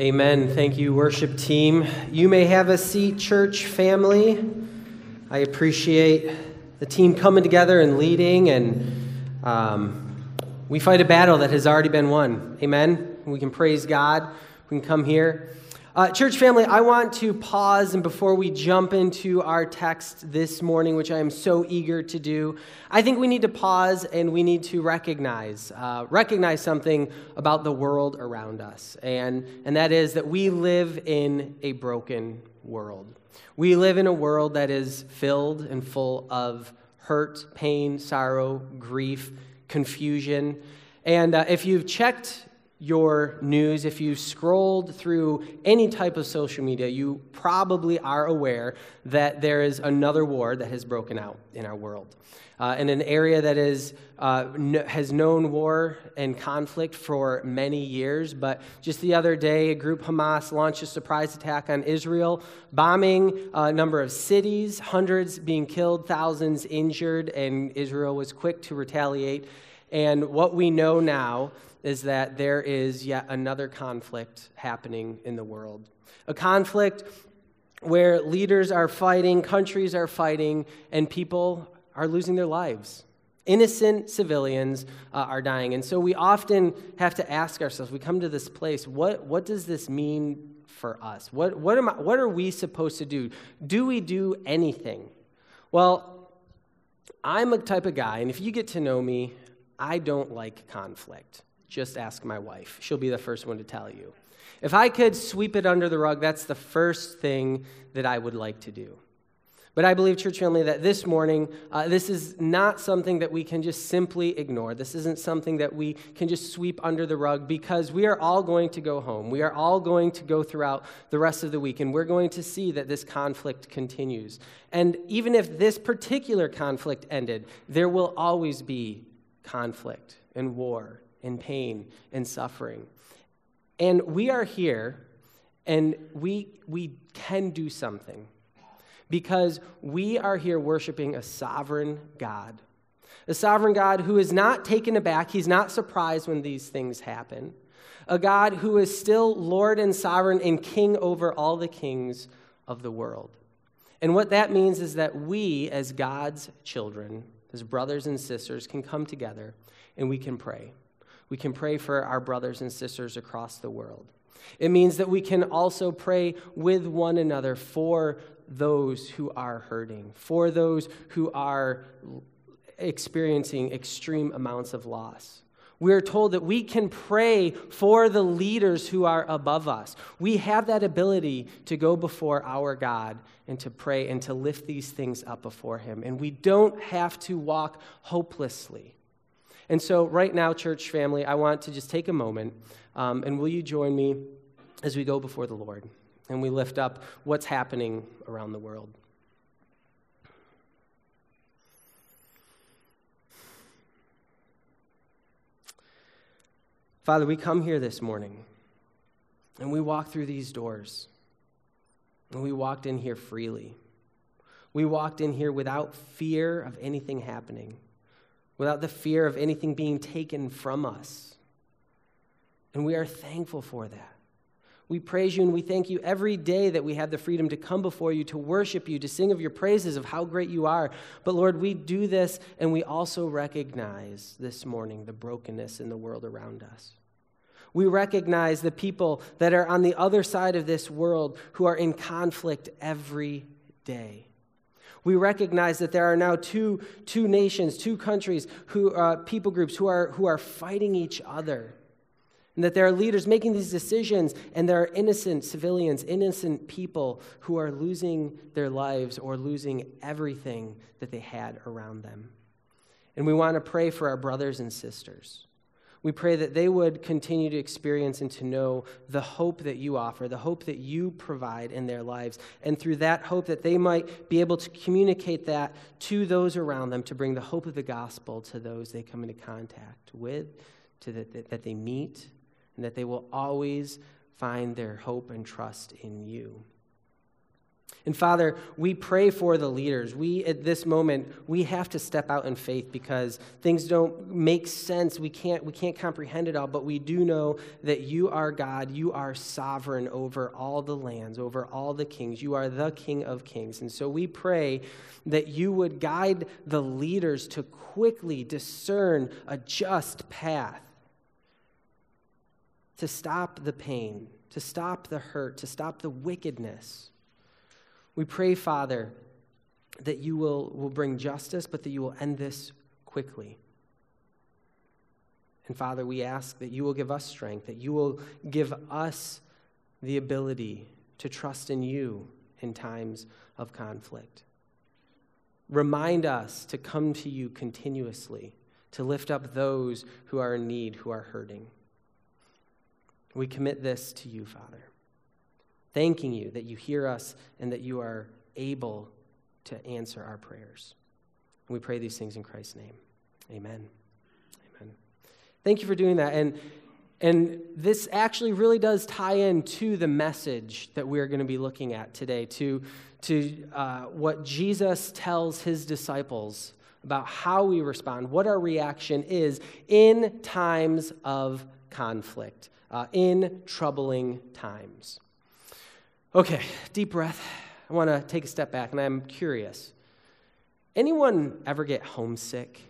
Amen. Thank you, worship team. You may have a seat, church family. I appreciate the team coming together and leading, and um, we fight a battle that has already been won. Amen. We can praise God. We can come here. Uh, church family, I want to pause and before we jump into our text this morning, which I am so eager to do, I think we need to pause and we need to recognize uh, recognize something about the world around us, and and that is that we live in a broken world. We live in a world that is filled and full of hurt, pain, sorrow, grief, confusion. And uh, if you've checked your news, if you scrolled through any type of social media, you probably are aware that there is another war that has broken out in our world. Uh, in an area that is, uh, has known war and conflict for many years. But just the other day, a group Hamas launched a surprise attack on Israel, bombing a number of cities, hundreds being killed, thousands injured, and Israel was quick to retaliate. And what we know now is that there is yet another conflict happening in the world. A conflict where leaders are fighting, countries are fighting, and people are losing their lives. Innocent civilians uh, are dying. And so we often have to ask ourselves we come to this place, what, what does this mean for us? What, what, am I, what are we supposed to do? Do we do anything? Well, I'm a type of guy, and if you get to know me, I don't like conflict. Just ask my wife. She'll be the first one to tell you. If I could sweep it under the rug, that's the first thing that I would like to do. But I believe, church family, that this morning, uh, this is not something that we can just simply ignore. This isn't something that we can just sweep under the rug because we are all going to go home. We are all going to go throughout the rest of the week, and we're going to see that this conflict continues. And even if this particular conflict ended, there will always be conflict and war and pain and suffering. And we are here and we, we can do something because we are here worshiping a sovereign God. A sovereign God who is not taken aback, he's not surprised when these things happen. A God who is still Lord and sovereign and king over all the kings of the world. And what that means is that we, as God's children, as brothers and sisters, can come together and we can pray. We can pray for our brothers and sisters across the world. It means that we can also pray with one another for those who are hurting, for those who are experiencing extreme amounts of loss. We are told that we can pray for the leaders who are above us. We have that ability to go before our God and to pray and to lift these things up before Him. And we don't have to walk hopelessly. And so, right now, church family, I want to just take a moment, um, and will you join me as we go before the Lord and we lift up what's happening around the world? Father, we come here this morning and we walk through these doors and we walked in here freely. We walked in here without fear of anything happening without the fear of anything being taken from us. And we are thankful for that. We praise you and we thank you every day that we have the freedom to come before you, to worship you, to sing of your praises, of how great you are. But Lord, we do this and we also recognize this morning the brokenness in the world around us. We recognize the people that are on the other side of this world who are in conflict every day. We recognize that there are now two, two nations, two countries, who, uh, people groups who are, who are fighting each other. And that there are leaders making these decisions, and there are innocent civilians, innocent people who are losing their lives or losing everything that they had around them. And we want to pray for our brothers and sisters. We pray that they would continue to experience and to know the hope that you offer, the hope that you provide in their lives. And through that hope, that they might be able to communicate that to those around them to bring the hope of the gospel to those they come into contact with, to the, that they meet, and that they will always find their hope and trust in you. And Father, we pray for the leaders. We, at this moment, we have to step out in faith because things don't make sense. We can't, we can't comprehend it all, but we do know that you are God. You are sovereign over all the lands, over all the kings. You are the King of kings. And so we pray that you would guide the leaders to quickly discern a just path, to stop the pain, to stop the hurt, to stop the wickedness. We pray, Father, that you will, will bring justice, but that you will end this quickly. And Father, we ask that you will give us strength, that you will give us the ability to trust in you in times of conflict. Remind us to come to you continuously, to lift up those who are in need, who are hurting. We commit this to you, Father thanking you that you hear us and that you are able to answer our prayers. And we pray these things in Christ's name. Amen. Amen. Thank you for doing that. And and this actually really does tie in to the message that we're going to be looking at today, to, to uh, what Jesus tells his disciples about how we respond, what our reaction is in times of conflict, uh, in troubling times. Okay, deep breath. I want to take a step back, and I'm curious. Anyone ever get homesick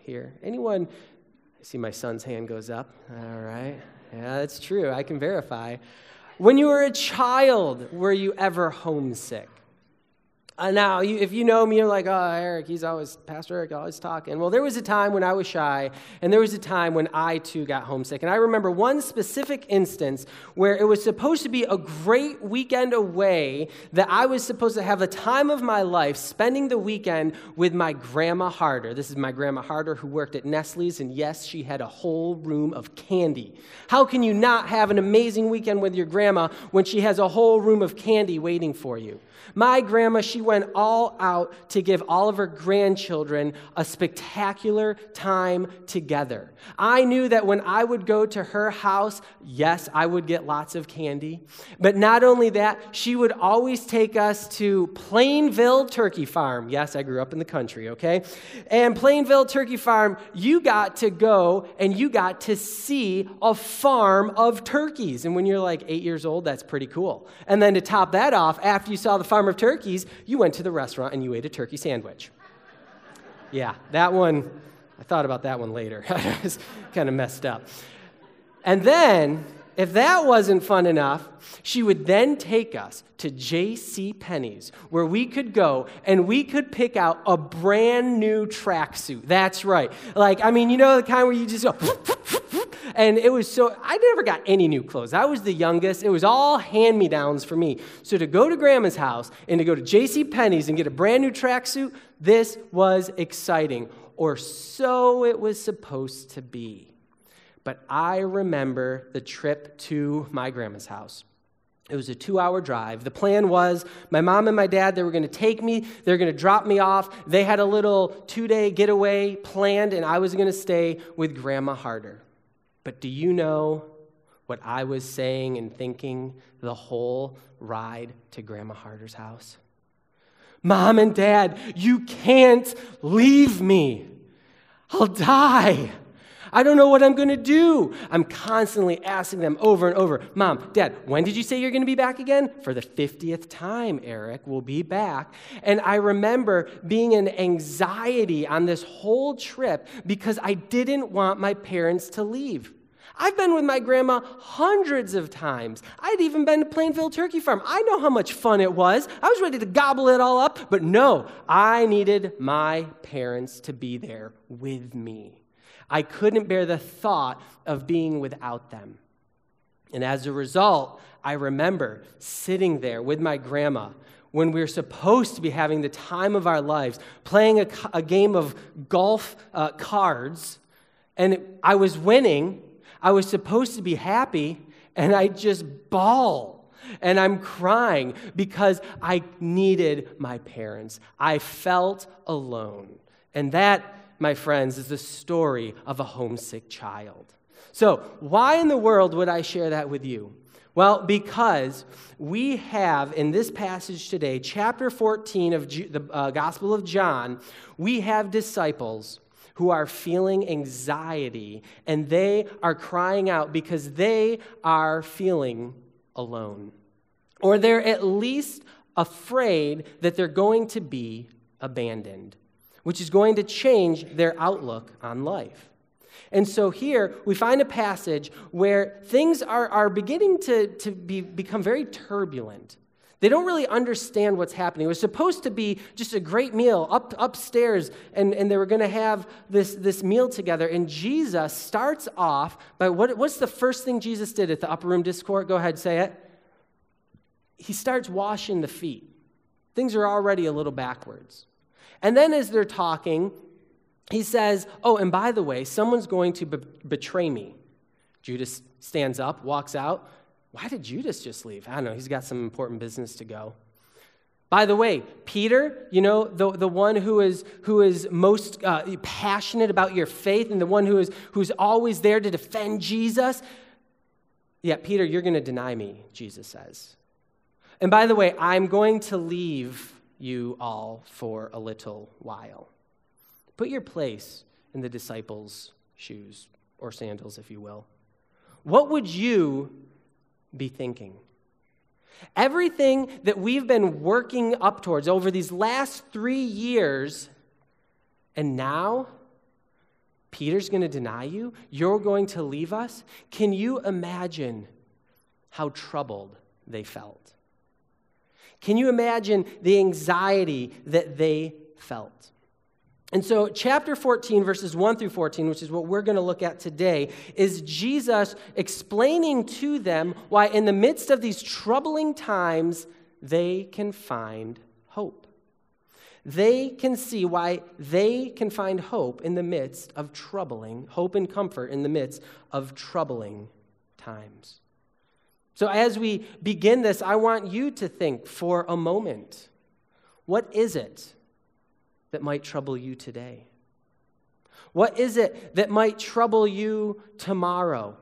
here? Anyone? I see my son's hand goes up. All right. Yeah, that's true. I can verify. When you were a child, were you ever homesick? Uh, now, you, if you know me, you're like, oh, Eric, he's always, Pastor Eric, always talking. Well, there was a time when I was shy, and there was a time when I too got homesick. And I remember one specific instance where it was supposed to be a great weekend away that I was supposed to have the time of my life spending the weekend with my grandma Harder. This is my grandma Harder who worked at Nestle's, and yes, she had a whole room of candy. How can you not have an amazing weekend with your grandma when she has a whole room of candy waiting for you? My grandma, she went all out to give all of her grandchildren a spectacular time together. I knew that when I would go to her house, yes, I would get lots of candy. But not only that, she would always take us to Plainville Turkey Farm. Yes, I grew up in the country, okay? And Plainville Turkey Farm, you got to go and you got to see a farm of turkeys. And when you're like eight years old, that's pretty cool. And then to top that off, after you saw the farm of turkeys, you went to the restaurant and you ate a turkey sandwich. Yeah, that one, I thought about that one later. I was kind of messed up. And then, if that wasn't fun enough, she would then take us to J.C. Penney's, where we could go and we could pick out a brand new tracksuit. That's right. Like, I mean, you know the kind where you just go, and it was so, I never got any new clothes. I was the youngest. It was all hand me downs for me. So to go to grandma's house and to go to J.C. Penney's and get a brand new tracksuit, this was exciting. Or so it was supposed to be. But I remember the trip to my grandma's house. It was a two hour drive. The plan was my mom and my dad, they were going to take me, they were going to drop me off. They had a little two day getaway planned, and I was going to stay with Grandma Harder. But do you know what I was saying and thinking the whole ride to Grandma Harder's house? Mom and Dad, you can't leave me. I'll die. I don't know what I'm going to do. I'm constantly asking them over and over Mom, Dad, when did you say you're going to be back again? For the 50th time, Eric, we'll be back. And I remember being in anxiety on this whole trip because I didn't want my parents to leave. I've been with my grandma hundreds of times. I'd even been to Plainville Turkey Farm. I know how much fun it was. I was ready to gobble it all up, but no, I needed my parents to be there with me. I couldn't bear the thought of being without them. And as a result, I remember sitting there with my grandma when we were supposed to be having the time of our lives, playing a, a game of golf uh, cards, and I was winning. I was supposed to be happy, and I just bawl. And I'm crying because I needed my parents. I felt alone. And that my friends, is the story of a homesick child. So, why in the world would I share that with you? Well, because we have in this passage today, chapter 14 of the uh, Gospel of John, we have disciples who are feeling anxiety and they are crying out because they are feeling alone. Or they're at least afraid that they're going to be abandoned, which is going to change their outlook on life. And so here we find a passage where things are, are beginning to, to be, become very turbulent. They don't really understand what's happening. It was supposed to be just a great meal up upstairs, and, and they were going to have this, this meal together. And Jesus starts off by what, what's the first thing Jesus did at the upper room discourse? Go ahead, say it. He starts washing the feet. Things are already a little backwards. And then as they're talking, he says, Oh, and by the way, someone's going to be- betray me. Judas stands up, walks out. Why did Judas just leave? I don't know. He's got some important business to go. By the way, Peter, you know, the, the one who is, who is most uh, passionate about your faith and the one who is, who's always there to defend Jesus. Yeah, Peter, you're going to deny me, Jesus says. And by the way, I'm going to leave you all for a little while. Put your place in the disciples' shoes or sandals, if you will. What would you be thinking? Everything that we've been working up towards over these last three years, and now Peter's going to deny you? You're going to leave us? Can you imagine how troubled they felt? Can you imagine the anxiety that they felt? And so, chapter 14, verses 1 through 14, which is what we're going to look at today, is Jesus explaining to them why, in the midst of these troubling times, they can find hope. They can see why they can find hope in the midst of troubling, hope and comfort in the midst of troubling times. So, as we begin this, I want you to think for a moment what is it that might trouble you today? What is it that might trouble you tomorrow?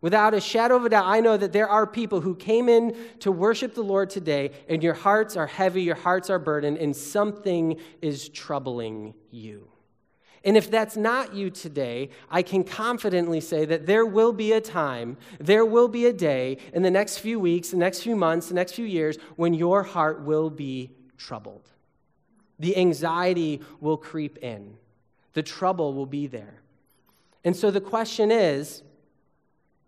Without a shadow of a doubt, I know that there are people who came in to worship the Lord today, and your hearts are heavy, your hearts are burdened, and something is troubling you. And if that's not you today, I can confidently say that there will be a time, there will be a day in the next few weeks, the next few months, the next few years when your heart will be troubled. The anxiety will creep in, the trouble will be there. And so the question is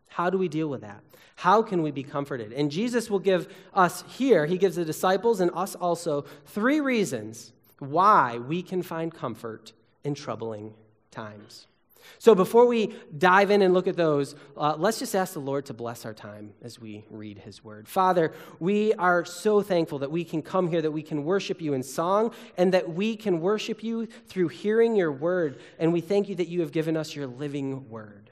how do we deal with that? How can we be comforted? And Jesus will give us here, he gives the disciples and us also three reasons why we can find comfort in troubling times. So, before we dive in and look at those, uh, let's just ask the Lord to bless our time as we read His Word. Father, we are so thankful that we can come here, that we can worship you in song, and that we can worship you through hearing your Word. And we thank you that you have given us your living Word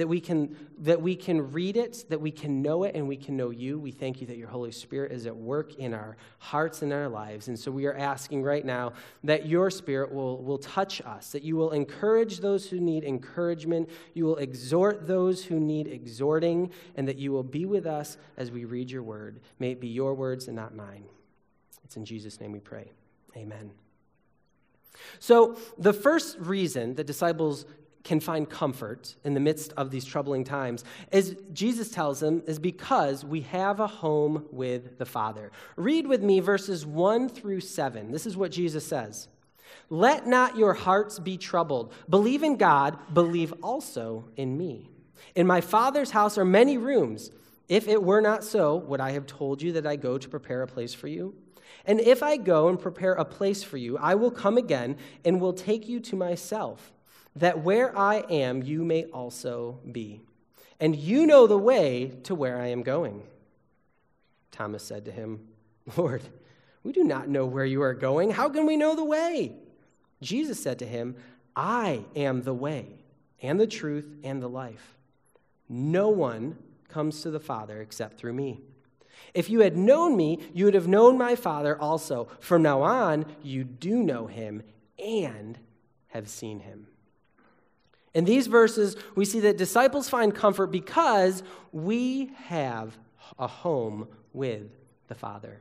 that we can that we can read it that we can know it and we can know you. We thank you that your holy spirit is at work in our hearts and our lives. And so we are asking right now that your spirit will will touch us that you will encourage those who need encouragement you will exhort those who need exhorting and that you will be with us as we read your word. May it be your words and not mine. It's in jesus name we pray. Amen. So, the first reason the disciples can find comfort in the midst of these troubling times, as Jesus tells them, is because we have a home with the Father. Read with me verses 1 through 7. This is what Jesus says Let not your hearts be troubled. Believe in God, believe also in me. In my Father's house are many rooms. If it were not so, would I have told you that I go to prepare a place for you? And if I go and prepare a place for you, I will come again and will take you to myself that where I am, you may also be. And you know the way to where I am going. Thomas said to him, Lord, we do not know where you are going. How can we know the way? Jesus said to him, I am the way, and the truth, and the life. No one comes to the Father except through me. If you had known me, you would have known my Father also. From now on, you do know him and have seen him. In these verses, we see that disciples find comfort because we have a home with the Father.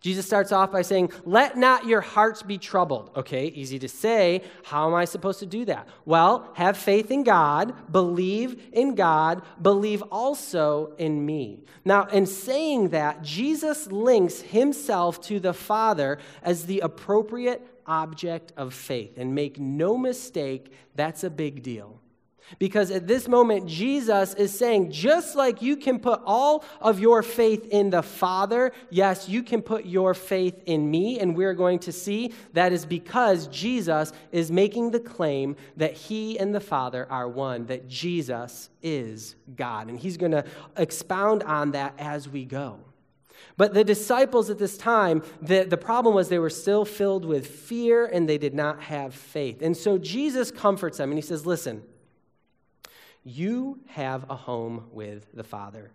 Jesus starts off by saying, Let not your hearts be troubled. Okay, easy to say. How am I supposed to do that? Well, have faith in God, believe in God, believe also in me. Now, in saying that, Jesus links himself to the Father as the appropriate object of faith. And make no mistake, that's a big deal. Because at this moment, Jesus is saying, just like you can put all of your faith in the Father, yes, you can put your faith in me. And we're going to see that is because Jesus is making the claim that he and the Father are one, that Jesus is God. And he's going to expound on that as we go. But the disciples at this time, the, the problem was they were still filled with fear and they did not have faith. And so Jesus comforts them and he says, Listen, you have a home with the Father.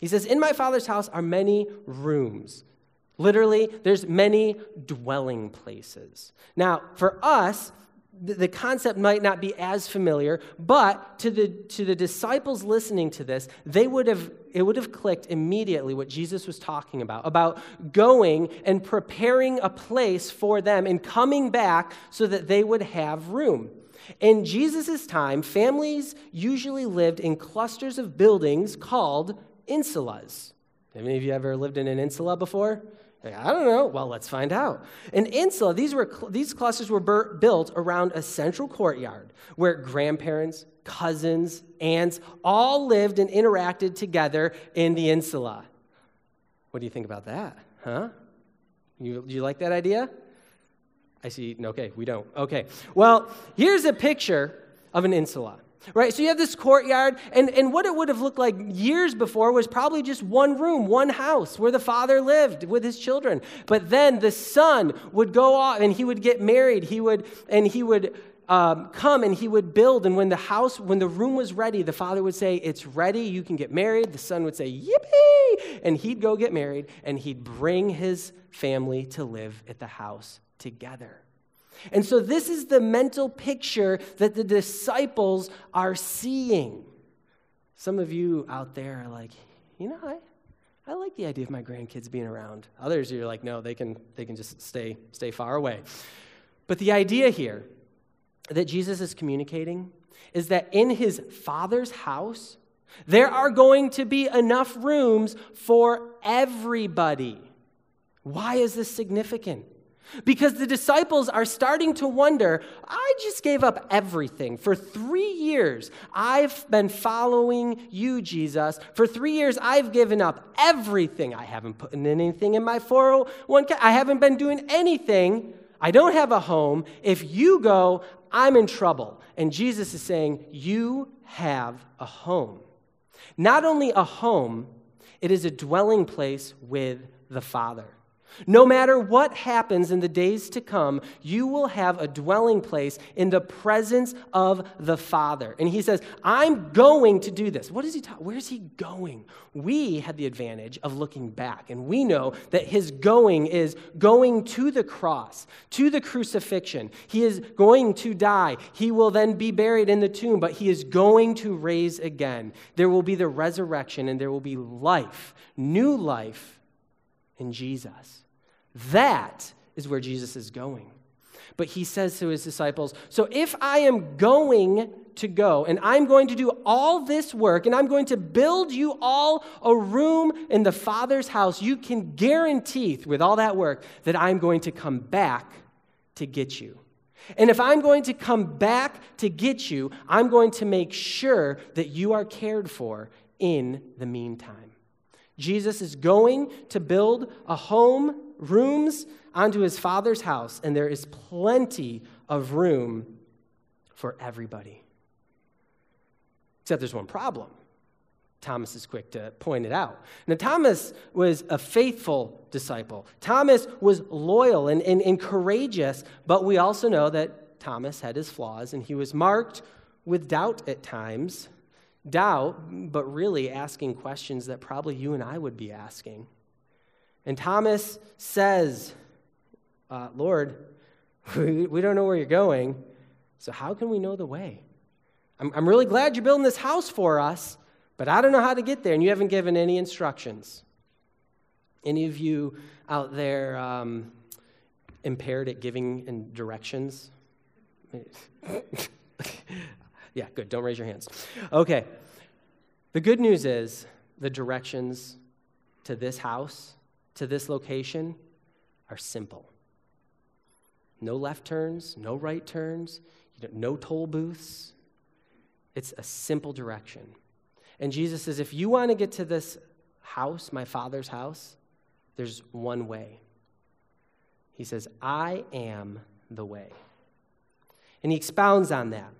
He says, In my Father's house are many rooms. Literally, there's many dwelling places. Now, for us, the concept might not be as familiar, but to the, to the disciples listening to this, they would have, it would have clicked immediately what Jesus was talking about, about going and preparing a place for them and coming back so that they would have room. In Jesus' time, families usually lived in clusters of buildings called insulas. Have any of you ever lived in an insula before? I don't know. Well, let's find out. In Insula, these, were, these clusters were built around a central courtyard where grandparents, cousins, aunts all lived and interacted together in the insula. What do you think about that? Huh? You, you like that idea? I see. Okay, we don't. Okay. Well, here's a picture of an insula right? So you have this courtyard, and, and what it would have looked like years before was probably just one room, one house where the father lived with his children. But then the son would go off and he would get married. He would, and he would um, come and he would build. And when the house, when the room was ready, the father would say, It's ready, you can get married. The son would say, Yippee! And he'd go get married and he'd bring his family to live at the house together. And so, this is the mental picture that the disciples are seeing. Some of you out there are like, you know, I, I like the idea of my grandkids being around. Others, you're like, no, they can, they can just stay, stay far away. But the idea here that Jesus is communicating is that in his Father's house, there are going to be enough rooms for everybody. Why is this significant? Because the disciples are starting to wonder I just gave up everything. For three years, I've been following you, Jesus. For three years, I've given up everything. I haven't put in anything in my 401k. I haven't been doing anything. I don't have a home. If you go, I'm in trouble. And Jesus is saying, You have a home. Not only a home, it is a dwelling place with the Father. No matter what happens in the days to come, you will have a dwelling place in the presence of the Father. And he says, I'm going to do this. What is he talking? Where's he going? We had the advantage of looking back, and we know that his going is going to the cross, to the crucifixion. He is going to die. He will then be buried in the tomb, but he is going to raise again. There will be the resurrection, and there will be life, new life in Jesus. That is where Jesus is going. But he says to his disciples, So if I am going to go and I'm going to do all this work and I'm going to build you all a room in the Father's house, you can guarantee with all that work that I'm going to come back to get you. And if I'm going to come back to get you, I'm going to make sure that you are cared for in the meantime. Jesus is going to build a home rooms onto his father's house, and there is plenty of room for everybody. Except there's one problem. Thomas is quick to point it out. Now, Thomas was a faithful disciple. Thomas was loyal and, and, and courageous, but we also know that Thomas had his flaws, and he was marked with doubt at times. Doubt, but really asking questions that probably you and I would be asking. And Thomas says, uh, Lord, we don't know where you're going, so how can we know the way? I'm, I'm really glad you're building this house for us, but I don't know how to get there, and you haven't given any instructions. Any of you out there um, impaired at giving in directions? yeah, good. Don't raise your hands. Okay. The good news is the directions to this house, to this location, are simple. No left turns, no right turns, no toll booths. It's a simple direction. And Jesus says, if you want to get to this house, my Father's house, there's one way. He says, I am the way. And he expounds on that.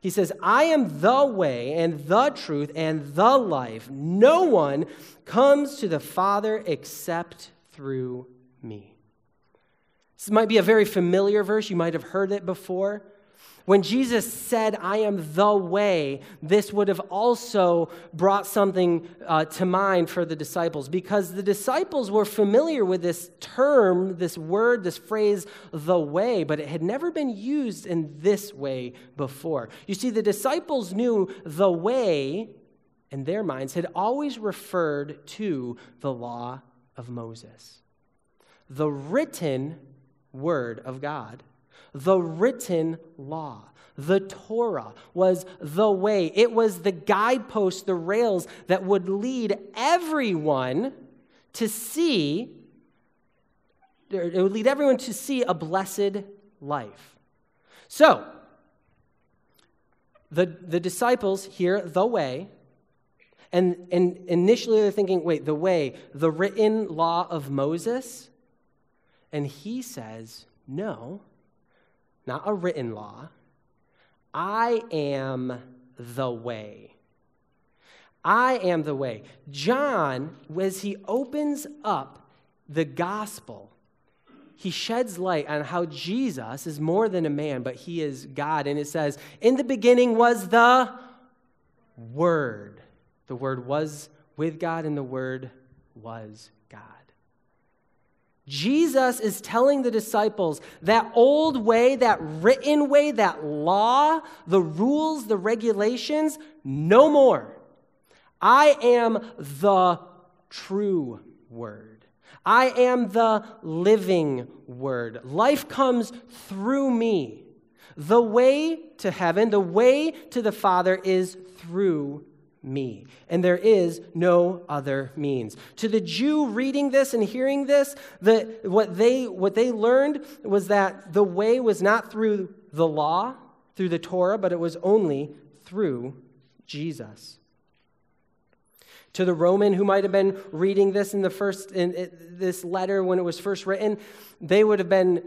He says, I am the way and the truth and the life. No one comes to the Father except through me. This might be a very familiar verse. You might have heard it before. When Jesus said, I am the way, this would have also brought something uh, to mind for the disciples because the disciples were familiar with this term, this word, this phrase, the way, but it had never been used in this way before. You see, the disciples knew the way, in their minds, had always referred to the law of Moses, the written word of God the written law. The Torah was the way, it was the guidepost, the rails that would lead everyone to see, it would lead everyone to see a blessed life. So, the, the disciples hear the way, and, and initially they're thinking, wait, the way, the written law of Moses? And he says, no, not a written law. I am the way. I am the way. John, as he opens up the gospel, he sheds light on how Jesus is more than a man, but he is God. And it says, In the beginning was the Word. The Word was with God, and the Word was. Jesus is telling the disciples that old way, that written way, that law, the rules, the regulations, no more. I am the true word. I am the living word. Life comes through me. The way to heaven, the way to the Father is through me. And there is no other means. To the Jew reading this and hearing this, the, what, they, what they learned was that the way was not through the law, through the Torah, but it was only through Jesus. To the Roman who might have been reading this in the first in it, this letter when it was first written, they would have been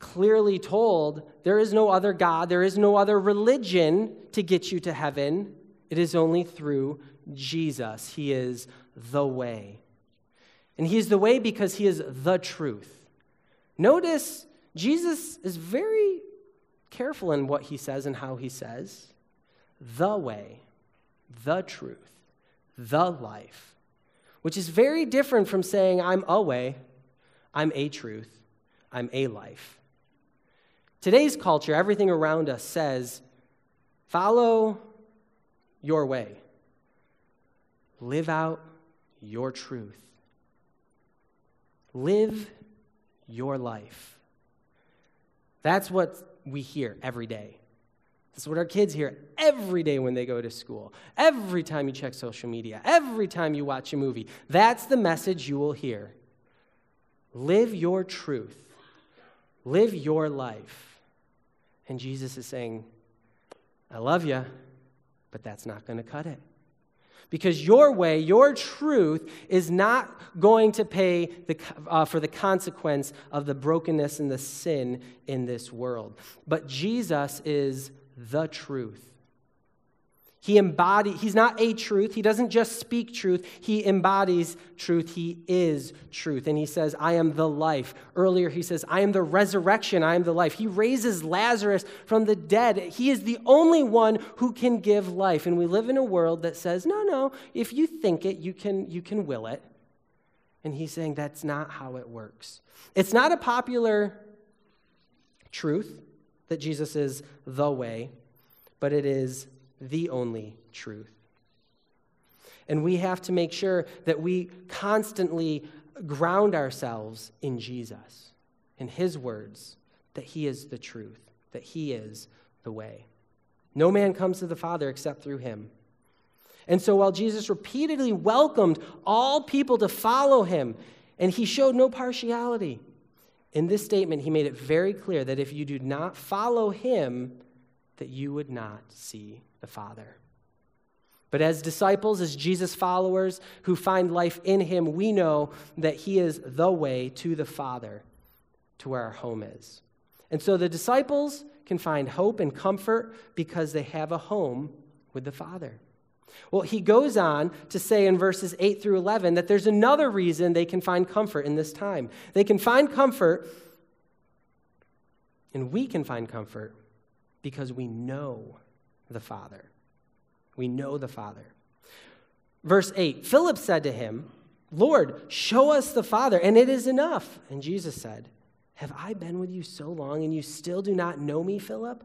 clearly told there is no other God, there is no other religion to get you to heaven it is only through Jesus. He is the way. And He is the way because He is the truth. Notice Jesus is very careful in what He says and how He says. The way, the truth, the life, which is very different from saying, I'm a way, I'm a truth, I'm a life. Today's culture, everything around us says, follow your way. Live out your truth. Live your life. That's what we hear every day. That's what our kids hear every day when they go to school, every time you check social media, every time you watch a movie. That's the message you will hear. Live your truth, live your life. And Jesus is saying, I love you but that's not going to cut it. Because your way, your truth, is not going to pay the, uh, for the consequence of the brokenness and the sin in this world. But Jesus is the truth. He embodies, he's not a truth. He doesn't just speak truth. He embodies truth. He is truth. And he says, I am the life. Earlier, he says, I am the resurrection. I am the life. He raises Lazarus from the dead. He is the only one who can give life. And we live in a world that says, no, no, if you think it, you can, you can will it. And he's saying that's not how it works. It's not a popular truth that Jesus is the way, but it is the only truth. And we have to make sure that we constantly ground ourselves in Jesus, in His words, that He is the truth, that He is the way. No man comes to the Father except through Him. And so while Jesus repeatedly welcomed all people to follow Him, and He showed no partiality, in this statement, He made it very clear that if you do not follow Him, that you would not see the Father. But as disciples, as Jesus followers who find life in him, we know that he is the way to the Father, to where our home is. And so the disciples can find hope and comfort because they have a home with the Father. Well, he goes on to say in verses 8 through 11 that there's another reason they can find comfort in this time. They can find comfort, and we can find comfort because we know the Father. We know the Father. Verse 8 Philip said to him, Lord, show us the Father, and it is enough. And Jesus said, Have I been with you so long, and you still do not know me, Philip?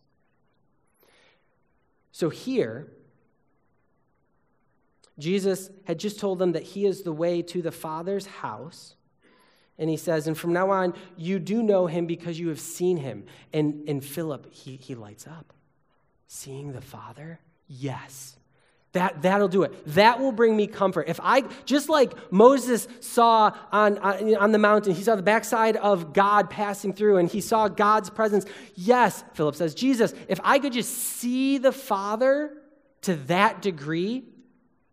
So here, Jesus had just told them that he is the way to the Father's house. And he says, and from now on, you do know him because you have seen him. And, and Philip, he, he lights up. Seeing the Father? Yes. That, that'll do it. That will bring me comfort. If I, just like Moses saw on, on, the mountain, he saw the backside of God passing through and he saw God's presence. Yes, Philip says, Jesus, if I could just see the Father to that degree,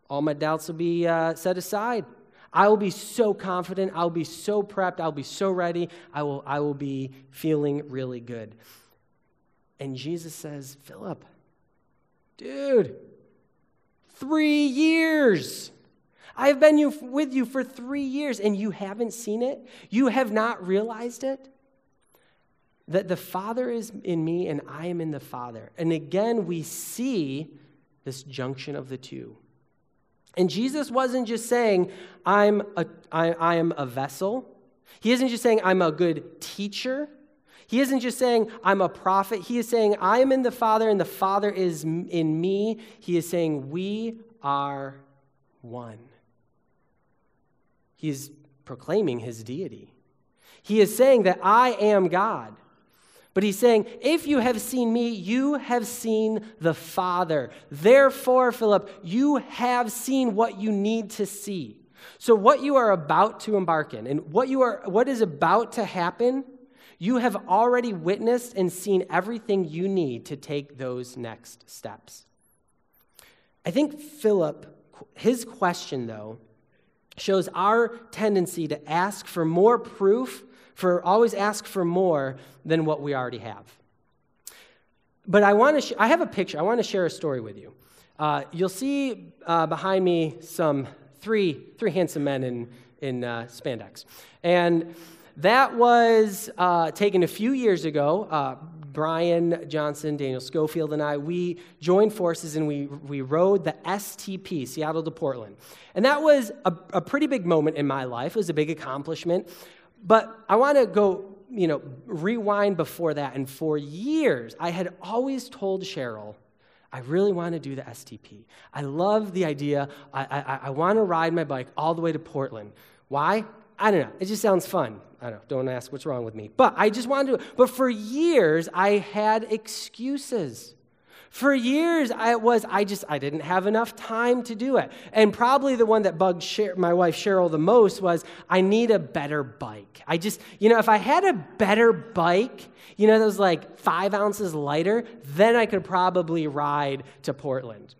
all my doubts will be uh, set aside. I will be so confident. I'll be so prepped. I'll be so ready. I will, I will be feeling really good. And Jesus says, Philip, dude, Three years. I have been you, with you for three years and you haven't seen it? You have not realized it? That the Father is in me and I am in the Father. And again, we see this junction of the two. And Jesus wasn't just saying, I'm a, I, I am a vessel. He isn't just saying, I'm a good teacher. He isn't just saying, I'm a prophet. He is saying, I am in the Father and the Father is in me. He is saying, we are one. He is proclaiming his deity. He is saying that I am God. But he's saying, if you have seen me, you have seen the Father. Therefore, Philip, you have seen what you need to see. So, what you are about to embark in and what, you are, what is about to happen you have already witnessed and seen everything you need to take those next steps. I think Philip, his question, though, shows our tendency to ask for more proof, for always ask for more than what we already have. But I want to, sh- I have a picture. I want to share a story with you. Uh, you'll see uh, behind me some three, three handsome men in, in uh, spandex. And that was uh, taken a few years ago. Uh, Brian Johnson, Daniel Schofield, and I, we joined forces and we, we rode the STP, Seattle to Portland. And that was a, a pretty big moment in my life. It was a big accomplishment. But I want to go, you know, rewind before that. And for years, I had always told Cheryl, I really want to do the STP. I love the idea. I, I, I want to ride my bike all the way to Portland. Why? I don't know. It just sounds fun. I don't, know. don't ask what's wrong with me. But I just wanted to. But for years, I had excuses. For years, I was I just I didn't have enough time to do it. And probably the one that bugged my wife Cheryl the most was I need a better bike. I just you know if I had a better bike, you know that was like five ounces lighter, then I could probably ride to Portland.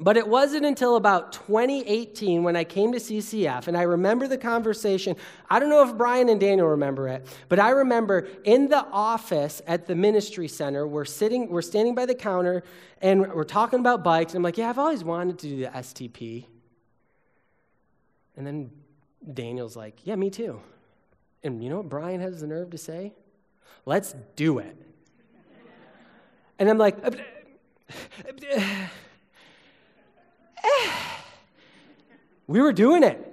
But it wasn't until about 2018 when I came to CCF, and I remember the conversation. I don't know if Brian and Daniel remember it, but I remember in the office at the ministry center, we're sitting, we're standing by the counter, and we're talking about bikes. And I'm like, yeah, I've always wanted to do the STP. And then Daniel's like, yeah, me too. And you know what Brian has the nerve to say? Let's do it. And I'm like, we were doing it.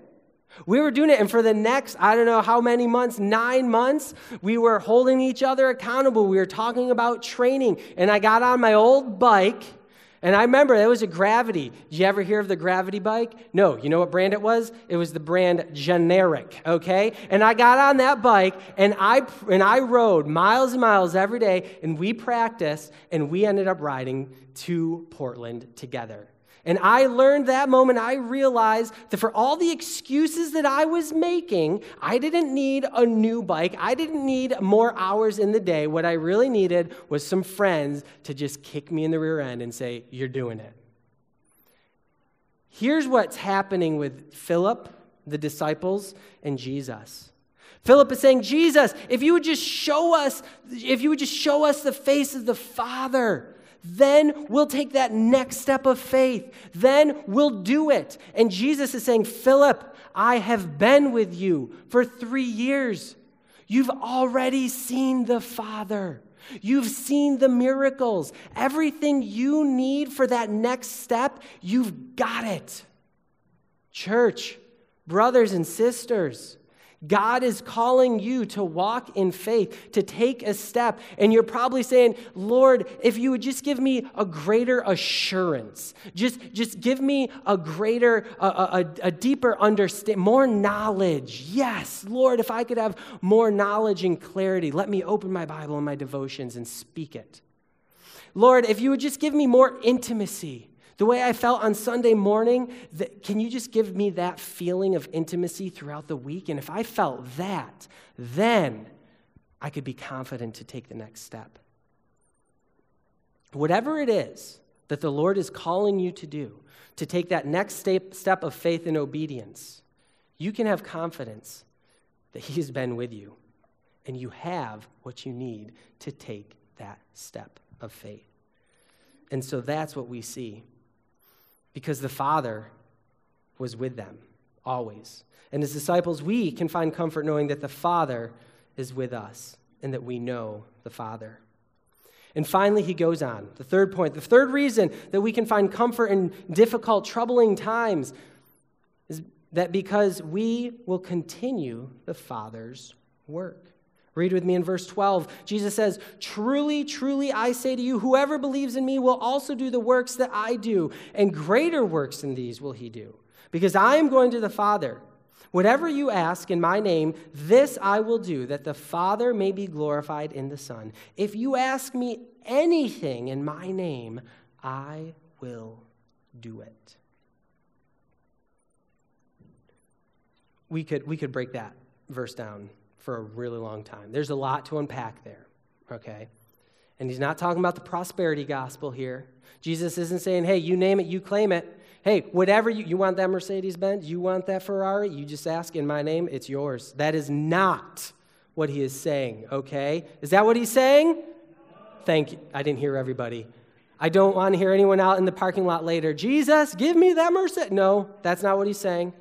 We were doing it. And for the next, I don't know how many months, nine months, we were holding each other accountable. We were talking about training. And I got on my old bike. And I remember it was a gravity. Did you ever hear of the gravity bike? No. You know what brand it was? It was the brand Generic, okay? And I got on that bike and I and I rode miles and miles every day and we practiced and we ended up riding to Portland together. And I learned that moment, I realized that for all the excuses that I was making, I didn't need a new bike. I didn't need more hours in the day. What I really needed was some friends to just kick me in the rear end and say, You're doing it. Here's what's happening with Philip, the disciples, and Jesus. Philip is saying, Jesus, if you would just show us, if you would just show us the face of the Father, then we'll take that next step of faith. Then we'll do it. And Jesus is saying, Philip, I have been with you for three years. You've already seen the Father. You've seen the miracles. Everything you need for that next step, you've got it. Church, brothers and sisters, God is calling you to walk in faith, to take a step. And you're probably saying, Lord, if you would just give me a greater assurance, just, just give me a greater, a, a, a deeper understanding, more knowledge. Yes, Lord, if I could have more knowledge and clarity, let me open my Bible and my devotions and speak it. Lord, if you would just give me more intimacy. The way I felt on Sunday morning, that, can you just give me that feeling of intimacy throughout the week? And if I felt that, then I could be confident to take the next step. Whatever it is that the Lord is calling you to do, to take that next step of faith and obedience, you can have confidence that He has been with you and you have what you need to take that step of faith. And so that's what we see because the Father was with them always. And as disciples, we can find comfort knowing that the Father is with us and that we know the Father. And finally, he goes on. The third point, the third reason that we can find comfort in difficult, troubling times is that because we will continue the Father's work. Read with me in verse 12. Jesus says, Truly, truly, I say to you, whoever believes in me will also do the works that I do, and greater works than these will he do, because I am going to the Father. Whatever you ask in my name, this I will do, that the Father may be glorified in the Son. If you ask me anything in my name, I will do it. We could, we could break that verse down for a really long time. There's a lot to unpack there, okay? And he's not talking about the prosperity gospel here. Jesus isn't saying, hey, you name it, you claim it. Hey, whatever you, you want that Mercedes Benz, you want that Ferrari, you just ask in my name, it's yours. That is not what he is saying, okay? Is that what he's saying? Thank you. I didn't hear everybody. I don't want to hear anyone out in the parking lot later. Jesus, give me that Mercedes. No, that's not what he's saying.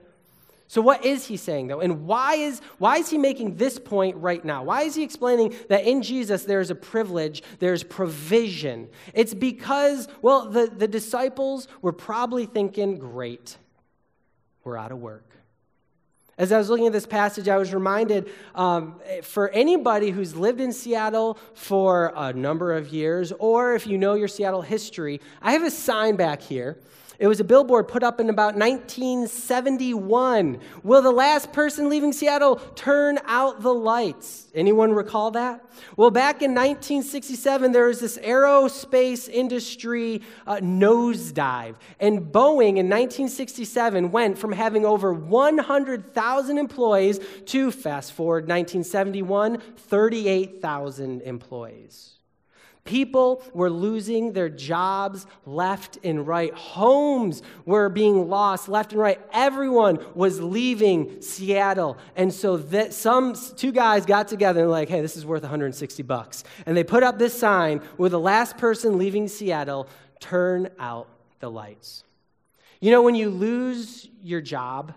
So what is he saying though? And why is why is he making this point right now? Why is he explaining that in Jesus there's a privilege, there's provision? It's because well the, the disciples were probably thinking, great, we're out of work. As I was looking at this passage, I was reminded um, for anybody who's lived in Seattle for a number of years, or if you know your Seattle history, I have a sign back here it was a billboard put up in about 1971. Will the last person leaving Seattle turn out the lights? Anyone recall that? Well, back in 1967, there was this aerospace industry uh, nosedive. And Boeing in 1967 went from having over 100,000 employees to, fast forward 1971, 38,000 employees. People were losing their jobs left and right. Homes were being lost left and right. Everyone was leaving Seattle. And so that some two guys got together and like, hey, this is worth 160 bucks. And they put up this sign with the last person leaving Seattle, turn out the lights. You know, when you lose your job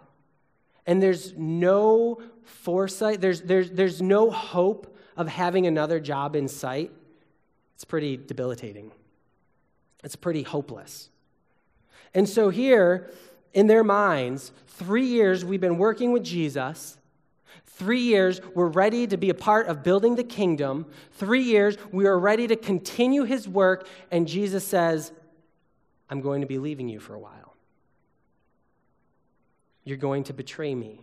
and there's no foresight, there's, there's, there's no hope of having another job in sight, it's pretty debilitating. It's pretty hopeless. And so, here in their minds, three years we've been working with Jesus. Three years, we're ready to be a part of building the kingdom. Three years, we are ready to continue his work. And Jesus says, I'm going to be leaving you for a while. You're going to betray me.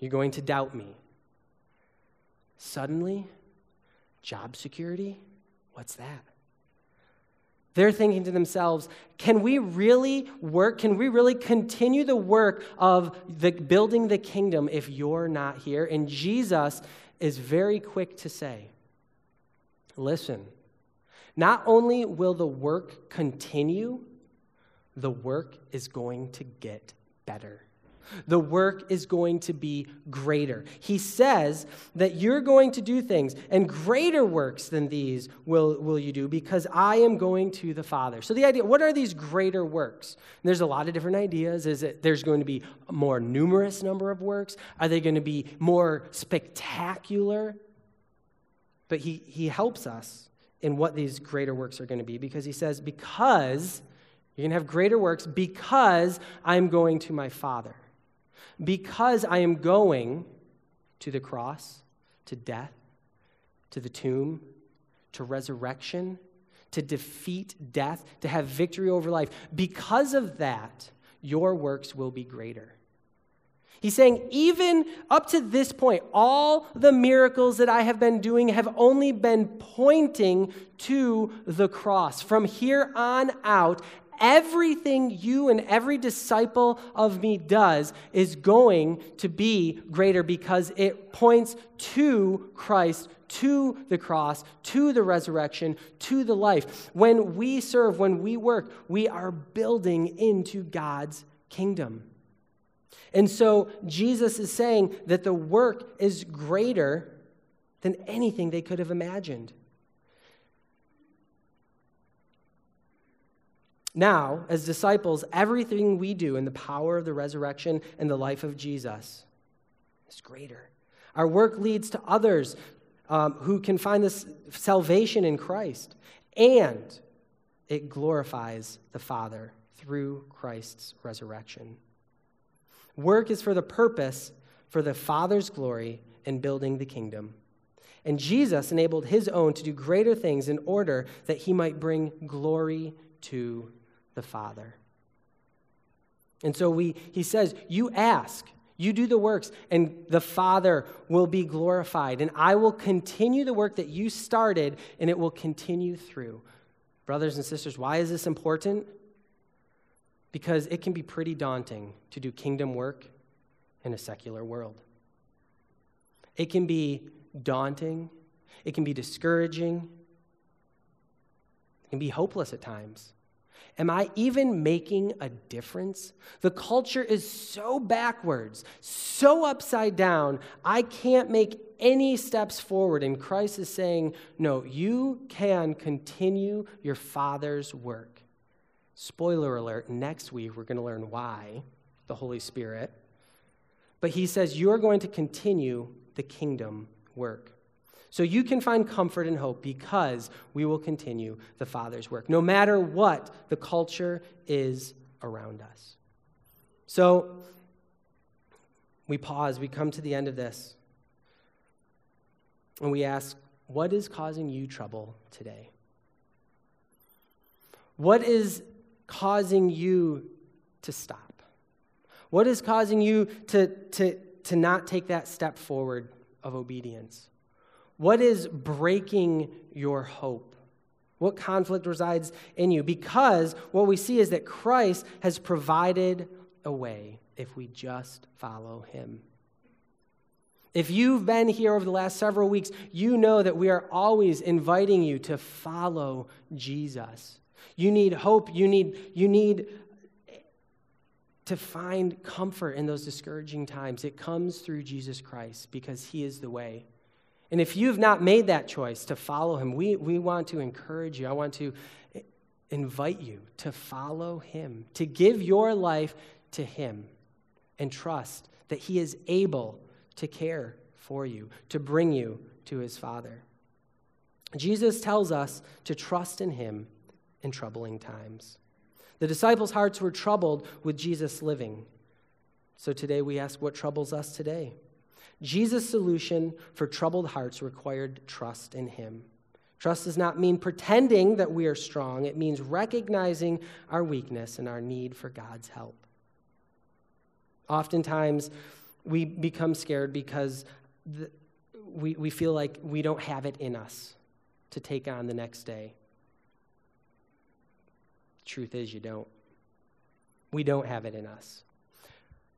You're going to doubt me. Suddenly, job security? What's that? They're thinking to themselves, can we really work? Can we really continue the work of the, building the kingdom if you're not here? And Jesus is very quick to say, listen, not only will the work continue, the work is going to get better. The work is going to be greater. He says that you're going to do things, and greater works than these will, will you do because I am going to the Father. So, the idea what are these greater works? And there's a lot of different ideas. Is it there's going to be a more numerous number of works? Are they going to be more spectacular? But he, he helps us in what these greater works are going to be because he says, Because you're going to have greater works because I'm going to my Father because I am going to the cross, to death, to the tomb, to resurrection, to defeat death, to have victory over life. Because of that, your works will be greater. He's saying, even up to this point, all the miracles that I have been doing have only been pointing to the cross. From here on out, everything you and every disciple of me does is going to be greater because it points to Christ, to the cross, to the resurrection, to the life. When we serve, when we work, we are building into God's kingdom. And so Jesus is saying that the work is greater than anything they could have imagined. Now, as disciples, everything we do in the power of the resurrection and the life of Jesus is greater. Our work leads to others um, who can find this salvation in Christ, and it glorifies the Father through Christ's resurrection. Work is for the purpose for the Father's glory in building the kingdom. And Jesus enabled his own to do greater things in order that he might bring glory to the Father. And so we, he says, You ask, you do the works, and the Father will be glorified. And I will continue the work that you started, and it will continue through. Brothers and sisters, why is this important? Because it can be pretty daunting to do kingdom work in a secular world. It can be daunting, it can be discouraging, it can be hopeless at times. Am I even making a difference? The culture is so backwards, so upside down, I can't make any steps forward. And Christ is saying, No, you can continue your Father's work. Spoiler alert, next week we're going to learn why the Holy Spirit. But he says, You are going to continue the kingdom work. So you can find comfort and hope because we will continue the Father's work, no matter what the culture is around us. So we pause, we come to the end of this, and we ask, What is causing you trouble today? What is causing you to stop? What is causing you to, to, to not take that step forward of obedience? What is breaking your hope? What conflict resides in you? Because what we see is that Christ has provided a way if we just follow him. If you've been here over the last several weeks, you know that we are always inviting you to follow Jesus. You need hope. You need, you need to find comfort in those discouraging times. It comes through Jesus Christ because he is the way. And if you've not made that choice to follow him, we, we want to encourage you. I want to invite you to follow him, to give your life to him, and trust that he is able to care for you, to bring you to his Father. Jesus tells us to trust in him in troubling times. The disciples' hearts were troubled with Jesus living. So today we ask what troubles us today? Jesus' solution for troubled hearts required trust in him. Trust does not mean pretending that we are strong, it means recognizing our weakness and our need for God's help. Oftentimes, we become scared because the, we, we feel like we don't have it in us to take on the next day. Truth is, you don't. We don't have it in us.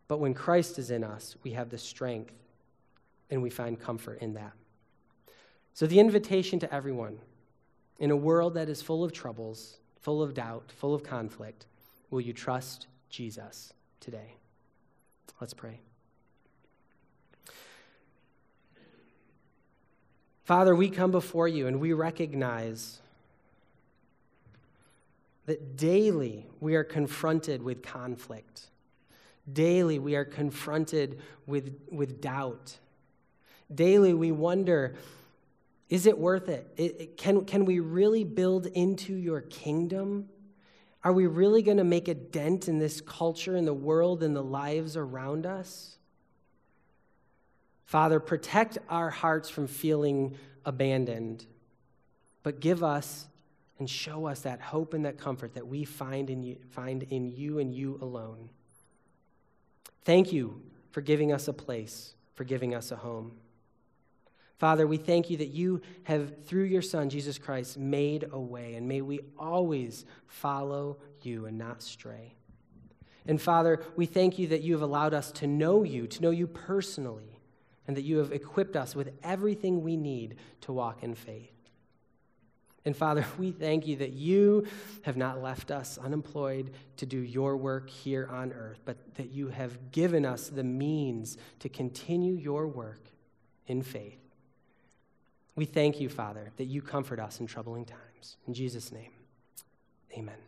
But when Christ is in us, we have the strength and we find comfort in that. So, the invitation to everyone in a world that is full of troubles, full of doubt, full of conflict, will you trust Jesus today? Let's pray. Father, we come before you and we recognize that daily we are confronted with conflict. Daily we are confronted with, with doubt. Daily we wonder is it worth it? it can, can we really build into your kingdom? Are we really going to make a dent in this culture, in the world, in the lives around us? Father, protect our hearts from feeling abandoned, but give us and show us that hope and that comfort that we find in you, find in you and you alone. Thank you for giving us a place, for giving us a home. Father, we thank you that you have, through your Son, Jesus Christ, made a way, and may we always follow you and not stray. And Father, we thank you that you have allowed us to know you, to know you personally, and that you have equipped us with everything we need to walk in faith. And Father, we thank you that you have not left us unemployed to do your work here on earth, but that you have given us the means to continue your work in faith. We thank you, Father, that you comfort us in troubling times. In Jesus' name, amen.